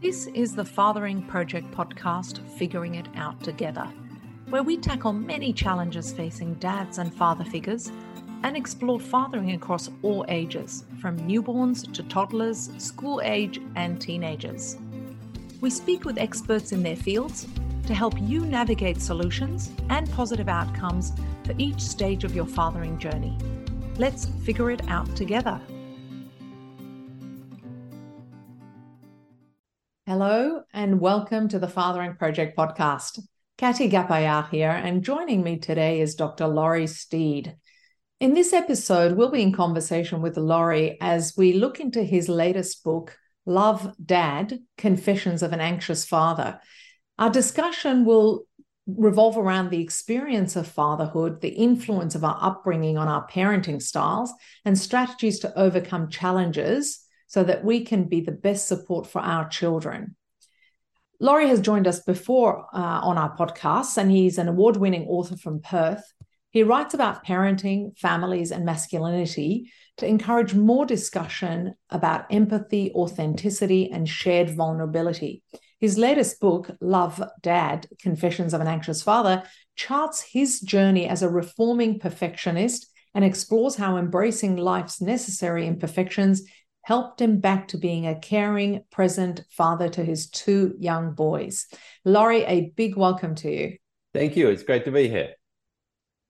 This is the Fathering Project podcast, Figuring It Out Together, where we tackle many challenges facing dads and father figures and explore fathering across all ages, from newborns to toddlers, school age, and teenagers. We speak with experts in their fields to help you navigate solutions and positive outcomes for each stage of your fathering journey. Let's figure it out together. Hello, and welcome to the Fathering Project podcast. Kathy Gapayar here, and joining me today is Dr. Laurie Steed. In this episode, we'll be in conversation with Laurie as we look into his latest book, Love Dad Confessions of an Anxious Father. Our discussion will revolve around the experience of fatherhood, the influence of our upbringing on our parenting styles, and strategies to overcome challenges so that we can be the best support for our children. Laurie has joined us before uh, on our podcast, and he's an award winning author from Perth. He writes about parenting, families, and masculinity to encourage more discussion about empathy, authenticity, and shared vulnerability. His latest book, Love Dad Confessions of an Anxious Father, charts his journey as a reforming perfectionist and explores how embracing life's necessary imperfections helped him back to being a caring, present father to his two young boys. Laurie, a big welcome to you. Thank you. It's great to be here.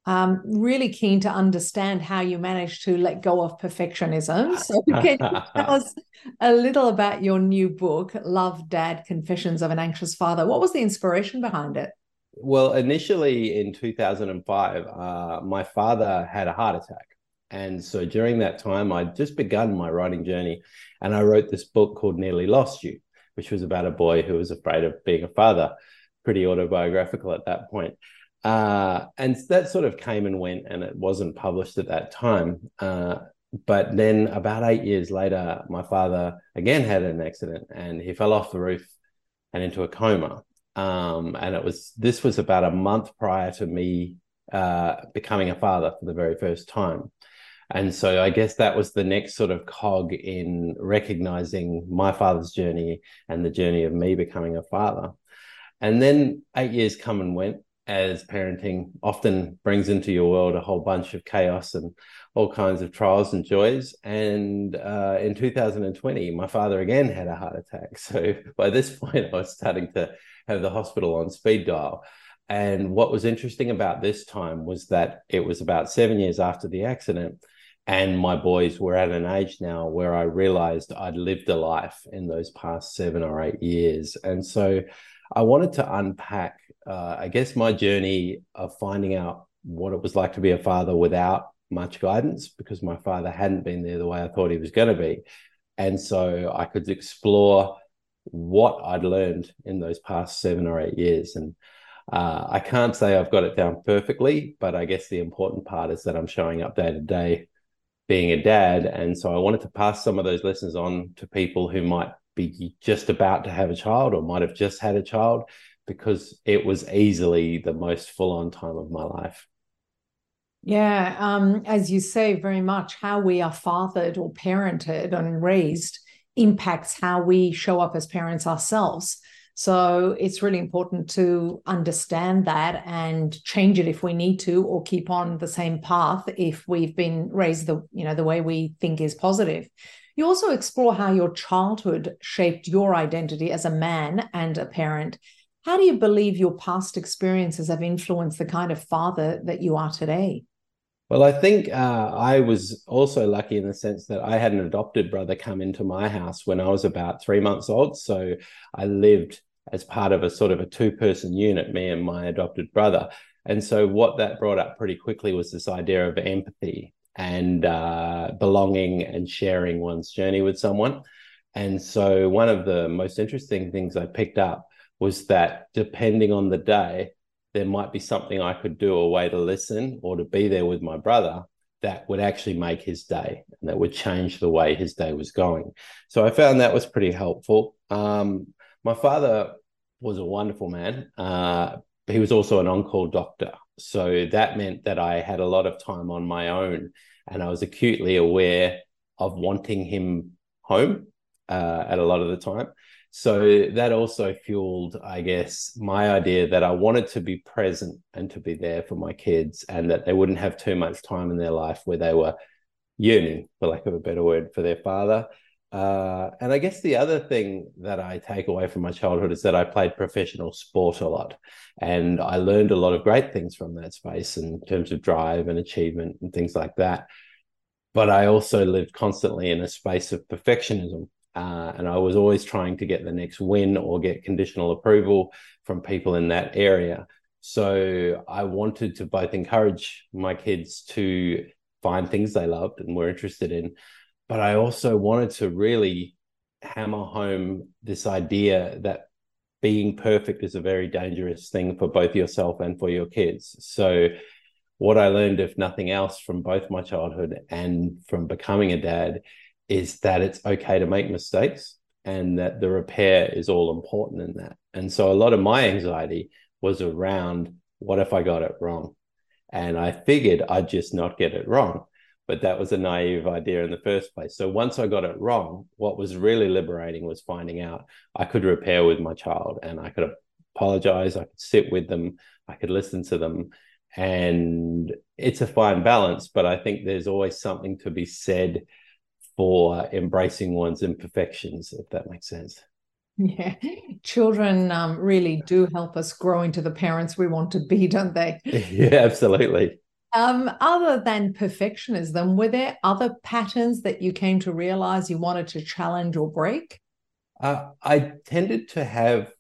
I'm really keen to understand how you managed to let go of perfectionism. So, can you tell us a little about your new book, Love Dad Confessions of an Anxious Father? What was the inspiration behind it? Well, initially in 2005, uh, my father had a heart attack. And so during that time, I'd just begun my writing journey. And I wrote this book called Nearly Lost You, which was about a boy who was afraid of being a father. Pretty autobiographical at that point. Uh, and that sort of came and went, and it wasn't published at that time. Uh, but then about eight years later, my father again had an accident and he fell off the roof and into a coma. Um, and it was this was about a month prior to me uh, becoming a father for the very first time. And so I guess that was the next sort of cog in recognizing my father's journey and the journey of me becoming a father. And then eight years come and went as parenting often brings into your world a whole bunch of chaos and all kinds of trials and joys. And uh, in 2020, my father again had a heart attack. So by this point, I was starting to have the hospital on speed dial. And what was interesting about this time was that it was about seven years after the accident and my boys were at an age now where I realized I'd lived a life in those past seven or eight years. And so I wanted to unpack, uh, I guess, my journey of finding out what it was like to be a father without much guidance because my father hadn't been there the way I thought he was going to be. And so I could explore what I'd learned in those past seven or eight years. And uh, I can't say I've got it down perfectly, but I guess the important part is that I'm showing up day to day being a dad. And so I wanted to pass some of those lessons on to people who might be just about to have a child or might have just had a child because it was easily the most full on time of my life. Yeah, um, as you say, very much how we are fathered or parented and raised impacts how we show up as parents ourselves. So it's really important to understand that and change it if we need to, or keep on the same path if we've been raised the you know the way we think is positive. You also explore how your childhood shaped your identity as a man and a parent. How do you believe your past experiences have influenced the kind of father that you are today? Well, I think uh, I was also lucky in the sense that I had an adopted brother come into my house when I was about three months old. So I lived as part of a sort of a two person unit, me and my adopted brother. And so, what that brought up pretty quickly was this idea of empathy and uh, belonging and sharing one's journey with someone. And so, one of the most interesting things I picked up was that depending on the day, there might be something I could do, a way to listen or to be there with my brother that would actually make his day and that would change the way his day was going. So I found that was pretty helpful. Um, my father was a wonderful man. Uh, he was also an on-call doctor, so that meant that I had a lot of time on my own, and I was acutely aware of wanting him home uh, at a lot of the time. So that also fueled, I guess, my idea that I wanted to be present and to be there for my kids and that they wouldn't have too much time in their life where they were yearning, for lack of a better word, for their father. Uh, and I guess the other thing that I take away from my childhood is that I played professional sport a lot. And I learned a lot of great things from that space in terms of drive and achievement and things like that. But I also lived constantly in a space of perfectionism uh, and I was always trying to get the next win or get conditional approval from people in that area. So I wanted to both encourage my kids to find things they loved and were interested in, but I also wanted to really hammer home this idea that being perfect is a very dangerous thing for both yourself and for your kids. So what I learned, if nothing else, from both my childhood and from becoming a dad is that it's okay to make mistakes and that the repair is all important in that. And so a lot of my anxiety was around what if I got it wrong? And I figured I'd just not get it wrong. But that was a naive idea in the first place. So once I got it wrong, what was really liberating was finding out I could repair with my child and I could apologize, I could sit with them, I could listen to them. And it's a fine balance, but I think there's always something to be said for embracing one's imperfections, if that makes sense. Yeah, children um, really do help us grow into the parents we want to be, don't they? Yeah, absolutely. Um, other than perfectionism, were there other patterns that you came to realize you wanted to challenge or break? Uh, I tended to have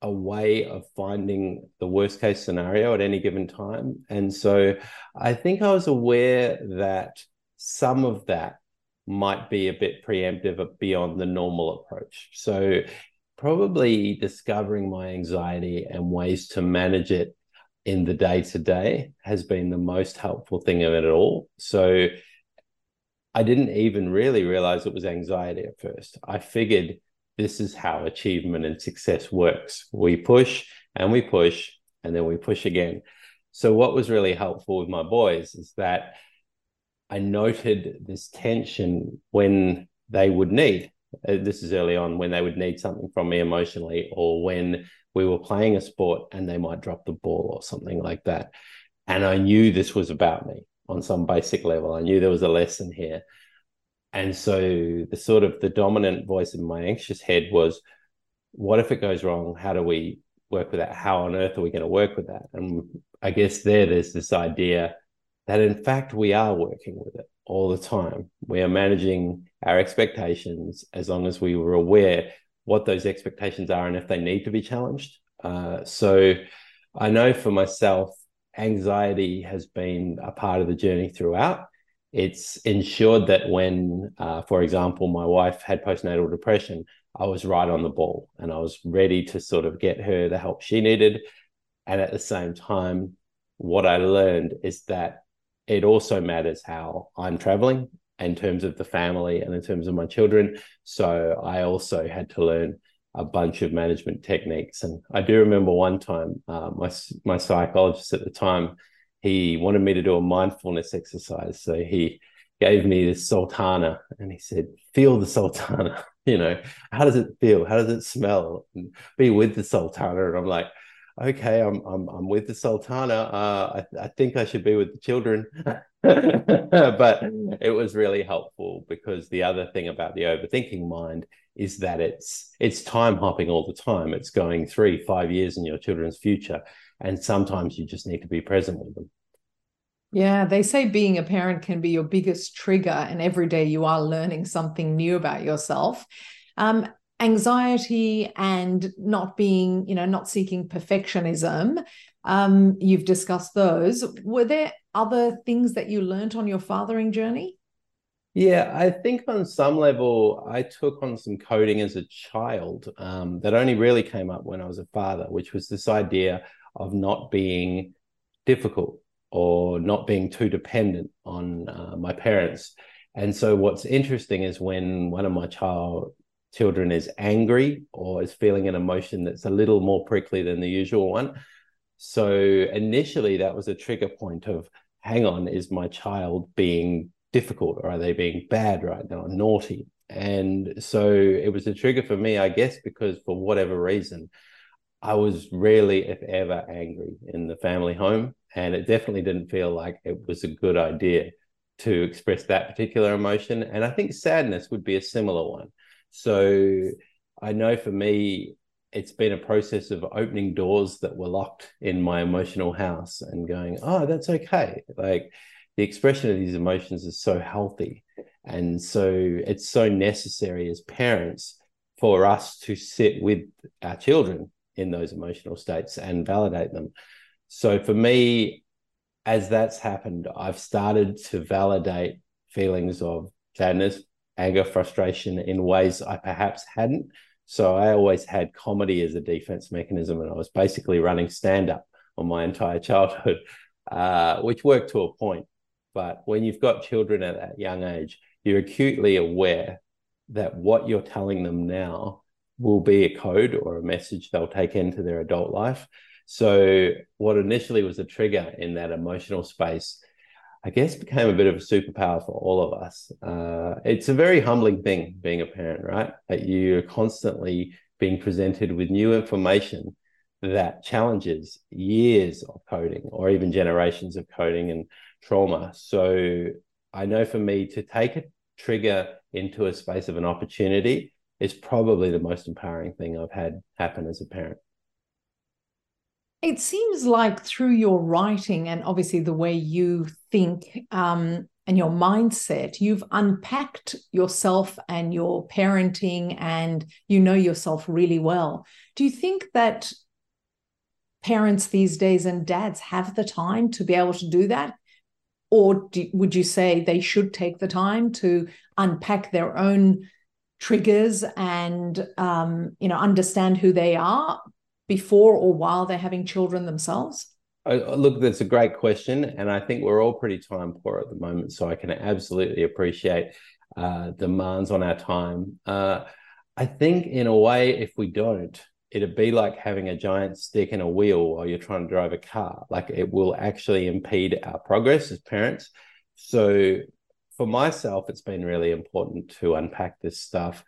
a way of finding the worst case scenario at any given time. And so I think I was aware that some of that might be a bit preemptive beyond the normal approach. So, probably discovering my anxiety and ways to manage it in the day to day has been the most helpful thing of it all. So, I didn't even really realize it was anxiety at first. I figured this is how achievement and success works. We push and we push and then we push again. So, what was really helpful with my boys is that I noted this tension when they would need. Uh, this is early on when they would need something from me emotionally, or when we were playing a sport and they might drop the ball or something like that. And I knew this was about me on some basic level. I knew there was a lesson here. And so the sort of the dominant voice in my anxious head was, what if it goes wrong? How do we work with that? How on earth are we going to work with that? And I guess there, there's this idea that in fact we are working with it all the time. We are managing our expectations as long as we were aware what those expectations are and if they need to be challenged. Uh, so I know for myself, anxiety has been a part of the journey throughout. It's ensured that when, uh, for example, my wife had postnatal depression, I was right on the ball and I was ready to sort of get her the help she needed. And at the same time, what I learned is that it also matters how I'm traveling in terms of the family and in terms of my children. So I also had to learn a bunch of management techniques. And I do remember one time, uh, my my psychologist at the time, he wanted me to do a mindfulness exercise. So he gave me this sultana and he said, "Feel the sultana. you know, how does it feel? How does it smell? And be with the sultana." And I'm like, okay, I'm I'm I'm with the Sultana. Uh, I I think I should be with the children. but it was really helpful because the other thing about the overthinking mind is that it's it's time hopping all the time. It's going three, five years in your children's future, and sometimes you just need to be present with them. Yeah, they say being a parent can be your biggest trigger, and every day you are learning something new about yourself. Um, anxiety and not being, you know, not seeking perfectionism. Um, you've discussed those. Were there other things that you learned on your fathering journey? Yeah, I think on some level, I took on some coding as a child um, that only really came up when I was a father, which was this idea of not being difficult or not being too dependent on uh, my parents. And so, what's interesting is when one of my child children is angry or is feeling an emotion that's a little more prickly than the usual one. So initially, that was a trigger point of hang on, is my child being difficult or are they being bad right now, naughty? And so it was a trigger for me, I guess, because for whatever reason, I was rarely, if ever, angry in the family home. And it definitely didn't feel like it was a good idea to express that particular emotion. And I think sadness would be a similar one. So I know for me, it's been a process of opening doors that were locked in my emotional house and going, oh, that's okay. Like the expression of these emotions is so healthy. And so it's so necessary as parents for us to sit with our children in those emotional states and validate them. So for me, as that's happened, I've started to validate feelings of sadness, anger, frustration in ways I perhaps hadn't so I always had comedy as a defense mechanism, and I was basically running stand up on my entire childhood, uh, which worked to a point. But when you've got children at that young age, you're acutely aware that what you're telling them now will be a code or a message they'll take into their adult life. So, what initially was a trigger in that emotional space I guess became a bit of a superpower for all of us. Uh, it's a very humbling thing being a parent, right? That you're constantly being presented with new information that challenges years of coding or even generations of coding and trauma. So I know for me to take a trigger into a space of an opportunity is probably the most empowering thing I've had happen as a parent. It seems like through your writing and obviously the way you think um, and your mindset, you've unpacked yourself and your parenting and you know yourself really well. Do you think that parents these days and dads have the time to be able to do that? Or do, would you say they should take the time to unpack their own triggers and um, you know understand who they are before or while they're having children themselves? look, that's a great question, and I think we're all pretty time poor at the moment. So I can absolutely appreciate uh, demands on our time. Uh, I think, in a way, if we don't, it'd be like having a giant stick and a wheel while you're trying to drive a car. Like it will actually impede our progress as parents. So for myself, it's been really important to unpack this stuff.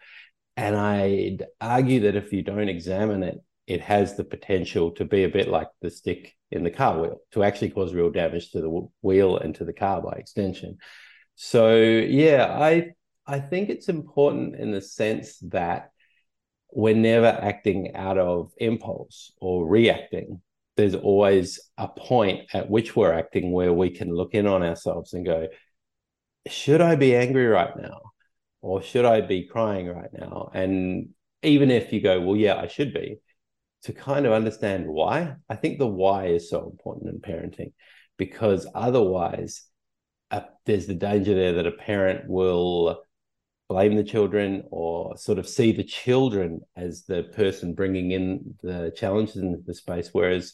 And I'd argue that if you don't examine it it has the potential to be a bit like the stick in the car wheel to actually cause real damage to the wheel and to the car by extension. So yeah, I I think it's important in the sense that we're never acting out of impulse or reacting. There's always a point at which we're acting where we can look in on ourselves and go, should I be angry right now? Or should I be crying right now? And even if you go, well, yeah, I should be, to kind of understand why. I think the why is so important in parenting because otherwise, uh, there's the danger there that a parent will blame the children or sort of see the children as the person bringing in the challenges into the space. Whereas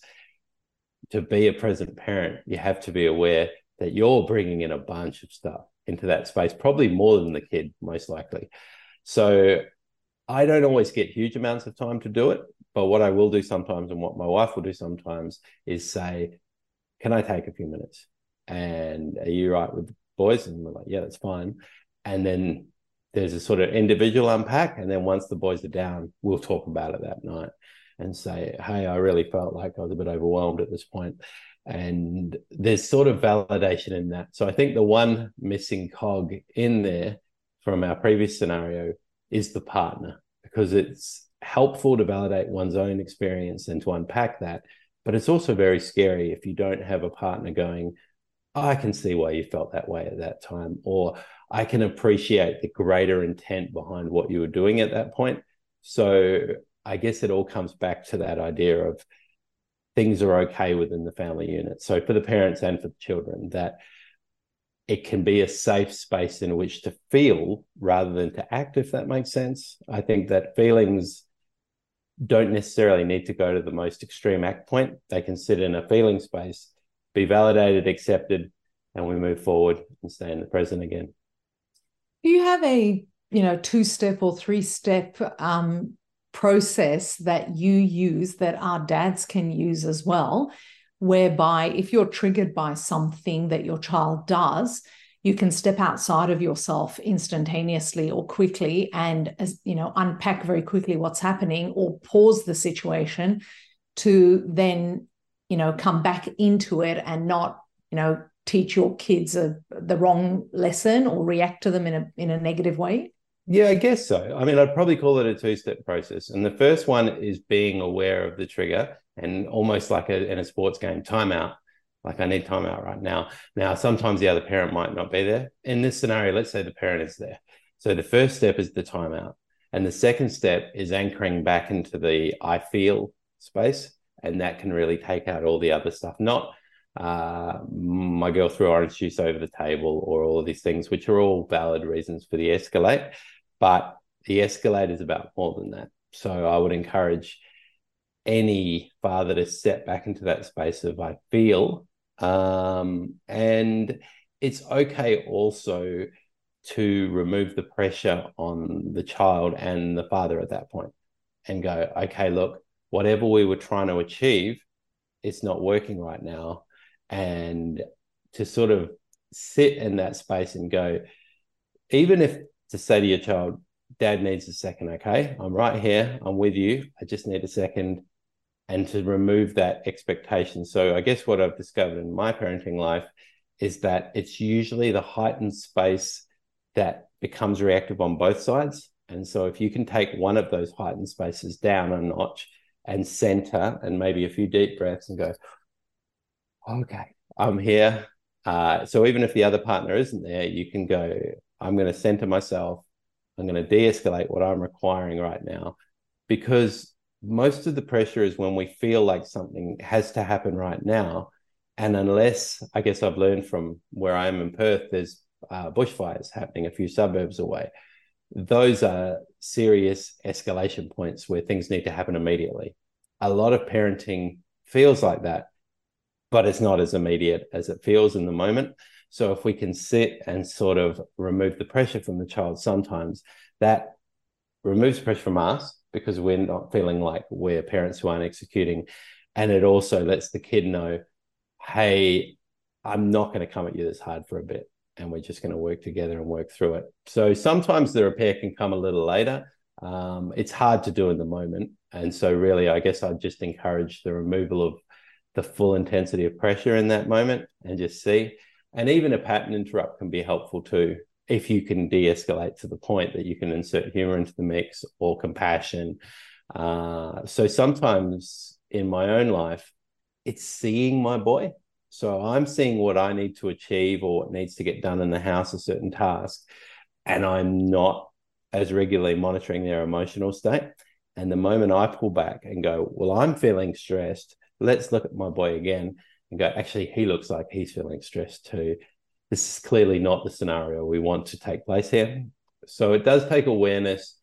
to be a present parent, you have to be aware that you're bringing in a bunch of stuff into that space, probably more than the kid, most likely. So I don't always get huge amounts of time to do it, but what I will do sometimes and what my wife will do sometimes is say, Can I take a few minutes? And are you right with the boys? And we're like, Yeah, that's fine. And then there's a sort of individual unpack. And then once the boys are down, we'll talk about it that night and say, Hey, I really felt like I was a bit overwhelmed at this point. And there's sort of validation in that. So I think the one missing cog in there from our previous scenario is the partner because it's helpful to validate one's own experience and to unpack that. But it's also very scary if you don't have a partner going, I can see why you felt that way at that time, or I can appreciate the greater intent behind what you were doing at that point. So I guess it all comes back to that idea of things are okay within the family unit. So for the parents and for the children, that it can be a safe space in which to feel rather than to act, if that makes sense. I think that feelings don't necessarily need to go to the most extreme act point. They can sit in a feeling space, be validated, accepted, and we move forward and stay in the present again. Do you have a you know two step or three step um, process that you use that our dads can use as well? Whereby if you're triggered by something that your child does, you can step outside of yourself instantaneously or quickly and you know unpack very quickly what's happening or pause the situation to then you know come back into it and not you know teach your kids a, the wrong lesson or react to them in a in a negative way? Yeah i guess so. I mean i'd probably call it a two step process. And the first one is being aware of the trigger and almost like a, in a sports game timeout like I need timeout right now. Now, sometimes the other parent might not be there. In this scenario, let's say the parent is there. So the first step is the timeout. And the second step is anchoring back into the I feel space. And that can really take out all the other stuff. Not uh, my girl threw orange juice over the table or all of these things, which are all valid reasons for the escalate. But the escalate is about more than that. So I would encourage any father to step back into that space of I feel um, and it's okay also to remove the pressure on the child and the father at that point and go, okay, look, whatever we were trying to achieve, it's not working right now. And to sort of sit in that space and go, even if to say to your child, dad needs a second, okay, I'm right here, I'm with you, I just need a second and to remove that expectation. So I guess what I've discovered in my parenting life is that it's usually the heightened space that becomes reactive on both sides. And so if you can take one of those heightened spaces down a notch and center and maybe a few deep breaths and go, okay, I'm here. Uh, so even if the other partner isn't there, you can go, I'm going to center myself. I'm going to de escalate what I'm requiring right now because most of the pressure is when we feel like something has to happen right now. And unless, I guess I've learned from where I am in Perth, there's uh, bushfires happening a few suburbs away. Those are serious escalation points where things need to happen immediately. A lot of parenting feels like that, but it's not as immediate as it feels in the moment. So if we can sit and sort of remove the pressure from the child, sometimes that removes pressure from us because we're not feeling like we're parents who aren't executing. And it also lets the kid know, hey, I'm not going to come at you this hard for a bit. And we're just going to work together and work through it. So sometimes the repair can come a little later. Um, it's hard to do in the moment. And so, really, I guess I'd just encourage the removal of the full intensity of pressure in that moment and just see. And even a pattern interrupt can be helpful too if you can de-escalate to the point that you can insert humor into the mix or compassion. Uh, so sometimes in my own life it's seeing my boy. So i'm seeing what i need to achieve or what needs to get done in the house a certain task and i'm not as regularly monitoring their emotional state. And the moment i pull back and go well i'm feeling stressed. Let's look at my boy again and go actually he looks like he's feeling stressed too this is clearly not the scenario we want to take place here. So it does take awareness.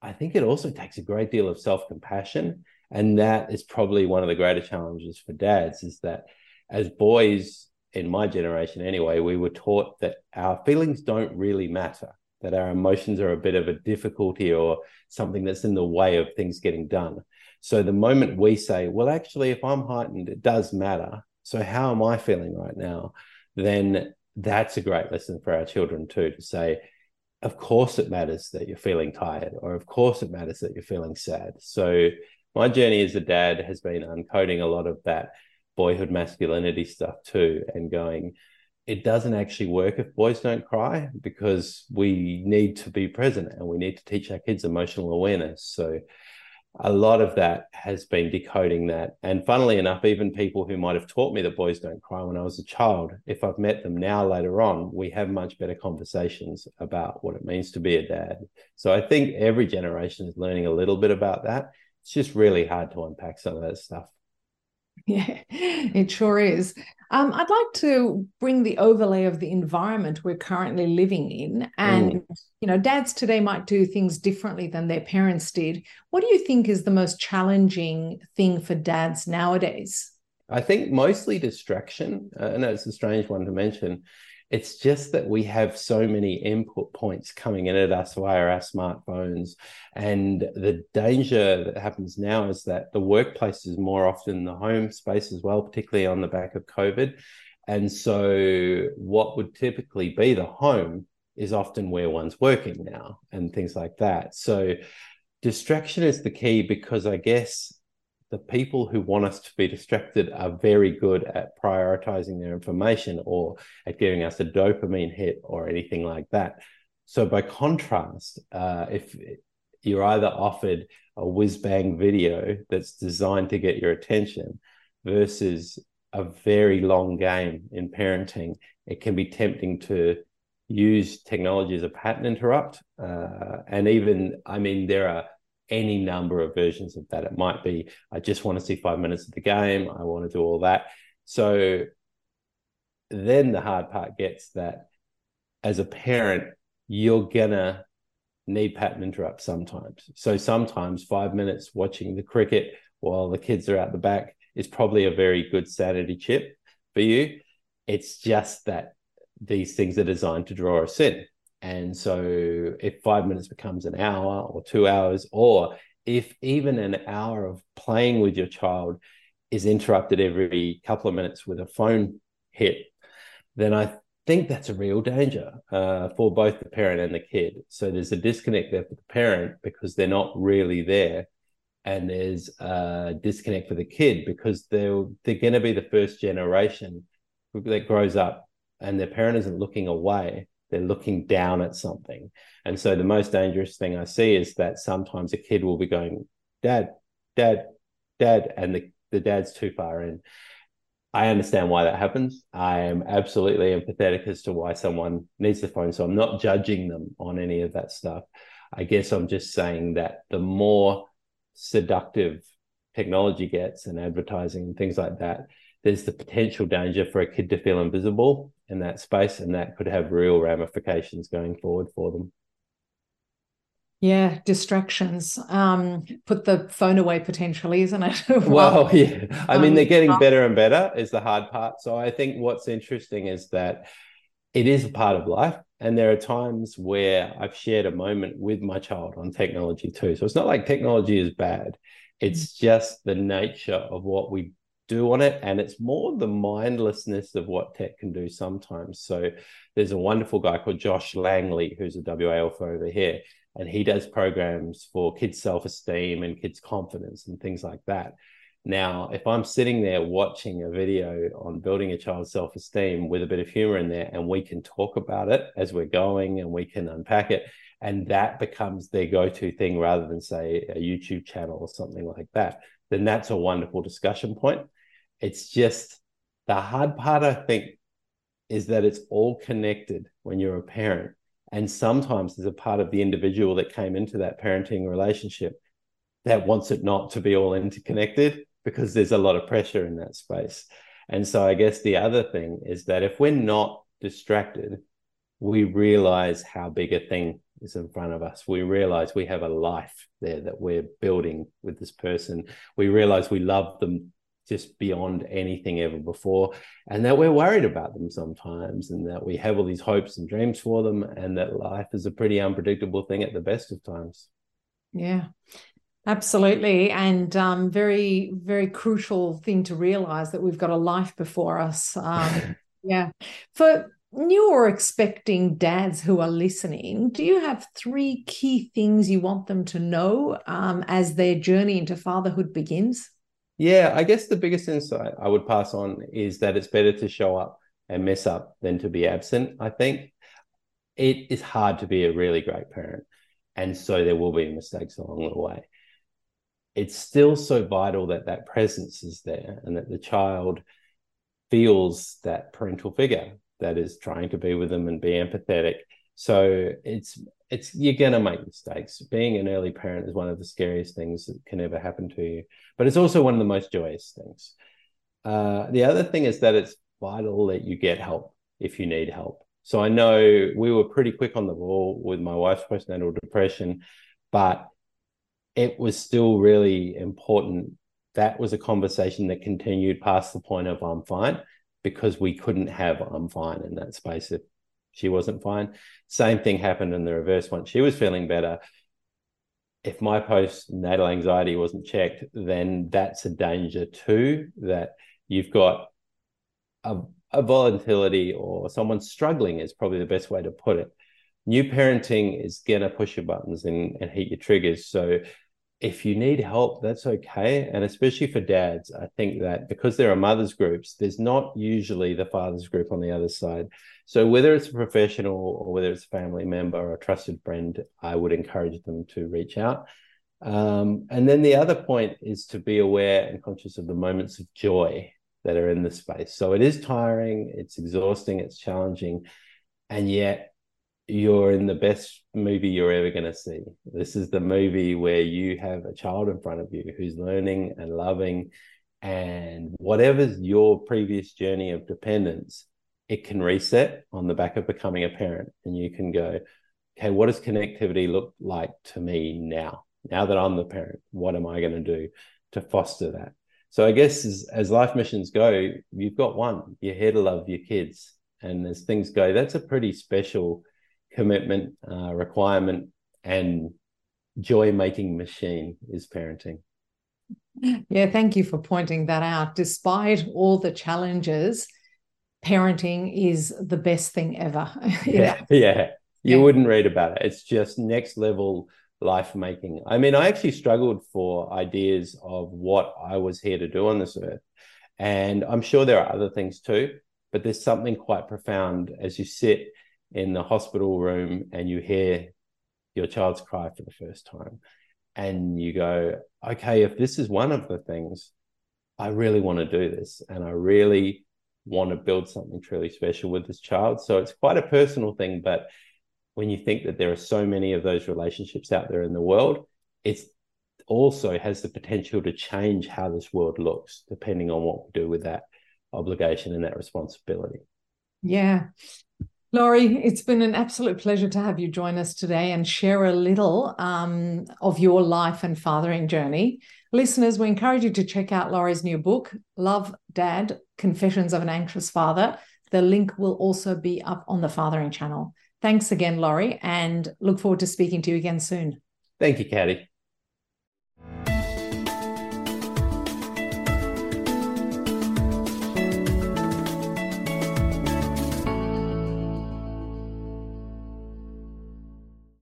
I think it also takes a great deal of self compassion. And that is probably one of the greater challenges for dads is that as boys in my generation anyway, we were taught that our feelings don't really matter, that our emotions are a bit of a difficulty or something that's in the way of things getting done. So the moment we say, well, actually, if I'm heightened, it does matter. So how am I feeling right now? Then that's a great lesson for our children too to say, of course it matters that you're feeling tired, or of course it matters that you're feeling sad. So my journey as a dad has been uncoding a lot of that boyhood masculinity stuff too, and going, it doesn't actually work if boys don't cry because we need to be present and we need to teach our kids emotional awareness. So a lot of that has been decoding that. And funnily enough, even people who might have taught me that boys don't cry when I was a child, if I've met them now later on, we have much better conversations about what it means to be a dad. So I think every generation is learning a little bit about that. It's just really hard to unpack some of that stuff. Yeah, it sure is. Um, I'd like to bring the overlay of the environment we're currently living in. And, mm. you know, dads today might do things differently than their parents did. What do you think is the most challenging thing for dads nowadays? I think mostly distraction. Uh, I know it's a strange one to mention, it's just that we have so many input points coming in at us via our smartphones. And the danger that happens now is that the workplace is more often the home space as well, particularly on the back of COVID. And so, what would typically be the home is often where one's working now and things like that. So, distraction is the key because I guess the people who want us to be distracted are very good at prioritizing their information or at giving us a dopamine hit or anything like that. So, by contrast, uh, if you're either offered a whiz bang video that's designed to get your attention versus a very long game in parenting, it can be tempting to use technology as a pattern interrupt. Uh, and even, I mean, there are any number of versions of that. It might be, I just want to see five minutes of the game, I want to do all that. So then the hard part gets that as a parent, you're gonna need pattern interrupt sometimes. So sometimes five minutes watching the cricket while the kids are out the back is probably a very good sanity chip for you. It's just that these things are designed to draw us in. And so if five minutes becomes an hour or two hours, or if even an hour of playing with your child is interrupted every couple of minutes with a phone hit, then I think that's a real danger uh, for both the parent and the kid. So there's a disconnect there for the parent because they're not really there, and there's a disconnect for the kid because they're they're going to be the first generation that grows up and their parent isn't looking away they're looking down at something and so the most dangerous thing i see is that sometimes a kid will be going dad dad dad and the, the dad's too far in I understand why that happens. I am absolutely empathetic as to why someone needs the phone. So I'm not judging them on any of that stuff. I guess I'm just saying that the more seductive technology gets and advertising and things like that, there's the potential danger for a kid to feel invisible in that space. And that could have real ramifications going forward for them. Yeah, distractions. Um, put the phone away potentially, isn't it? well, yeah. I mean, they're getting better and better is the hard part. So I think what's interesting is that it is a part of life. And there are times where I've shared a moment with my child on technology too. So it's not like technology is bad. It's mm-hmm. just the nature of what we do on it. And it's more the mindlessness of what tech can do sometimes. So there's a wonderful guy called Josh Langley, who's a WA Alpha over here and he does programs for kids' self esteem and kids' confidence and things like that. Now, if I'm sitting there watching a video on building a child's self esteem with a bit of humor in there, and we can talk about it as we're going and we can unpack it, and that becomes their go to thing rather than, say, a YouTube channel or something like that, then that's a wonderful discussion point. It's just the hard part, I think, is that it's all connected when you're a parent and sometimes there's a part of the individual that came into that parenting relationship that wants it not to be all interconnected because there's a lot of pressure in that space. And so I guess the other thing is that if we're not distracted, we realize how big a thing is in front of us. We realize we have a life there that we're building with this person. We realize we love them just beyond anything ever before and that we're worried about them sometimes and that we have all these hopes and dreams for them and that life is a pretty unpredictable thing at the best of times yeah absolutely and um, very very crucial thing to realize that we've got a life before us um, yeah for new or expecting dads who are listening do you have three key things you want them to know um, as their journey into fatherhood begins yeah, I guess the biggest insight I would pass on is that it's better to show up and mess up than to be absent. I think it is hard to be a really great parent. And so there will be mistakes along the way. It's still so vital that that presence is there and that the child feels that parental figure that is trying to be with them and be empathetic. So it's it's you're gonna make mistakes. Being an early parent is one of the scariest things that can ever happen to you, but it's also one of the most joyous things. Uh, the other thing is that it's vital that you get help if you need help. So I know we were pretty quick on the ball with my wife's postnatal depression, but it was still really important. That was a conversation that continued past the point of I'm fine because we couldn't have I'm fine in that space if she wasn't fine. Same thing happened in the reverse once she was feeling better. If my postnatal anxiety wasn't checked, then that's a danger too. That you've got a, a volatility or someone struggling is probably the best way to put it. New parenting is gonna push your buttons and, and hit your triggers. So if you need help, that's okay. And especially for dads, I think that because there are mothers groups, there's not usually the fathers group on the other side. So whether it's a professional or whether it's a family member or a trusted friend, I would encourage them to reach out. Um, and then the other point is to be aware and conscious of the moments of joy that are in the space. So it is tiring, it's exhausting, it's challenging, and yet you're in the best movie you're ever going to see. This is the movie where you have a child in front of you who's learning and loving, and whatever's your previous journey of dependence, it can reset on the back of becoming a parent, and you can go, okay, what does connectivity look like to me now? Now that I'm the parent, what am I going to do to foster that? So I guess as, as life missions go, you've got one. You're here to love your kids, and as things go, that's a pretty special commitment, uh, requirement, and joy making machine is parenting. Yeah, thank you for pointing that out. Despite all the challenges, parenting is the best thing ever. yeah, yeah. You yeah. wouldn't read about it. It's just next level life making. I mean, I actually struggled for ideas of what I was here to do on this earth. And I'm sure there are other things too, but there's something quite profound as you sit in the hospital room and you hear your child's cry for the first time. And you go, okay, if this is one of the things, I really want to do this. And I really want to build something truly special with this child. So it's quite a personal thing, but when you think that there are so many of those relationships out there in the world, it's also has the potential to change how this world looks, depending on what we do with that obligation and that responsibility. Yeah. Laurie, it's been an absolute pleasure to have you join us today and share a little um, of your life and fathering journey. Listeners, we encourage you to check out Laurie's new book, Love Dad Confessions of an Anxious Father. The link will also be up on the Fathering channel. Thanks again, Laurie, and look forward to speaking to you again soon. Thank you, Katty.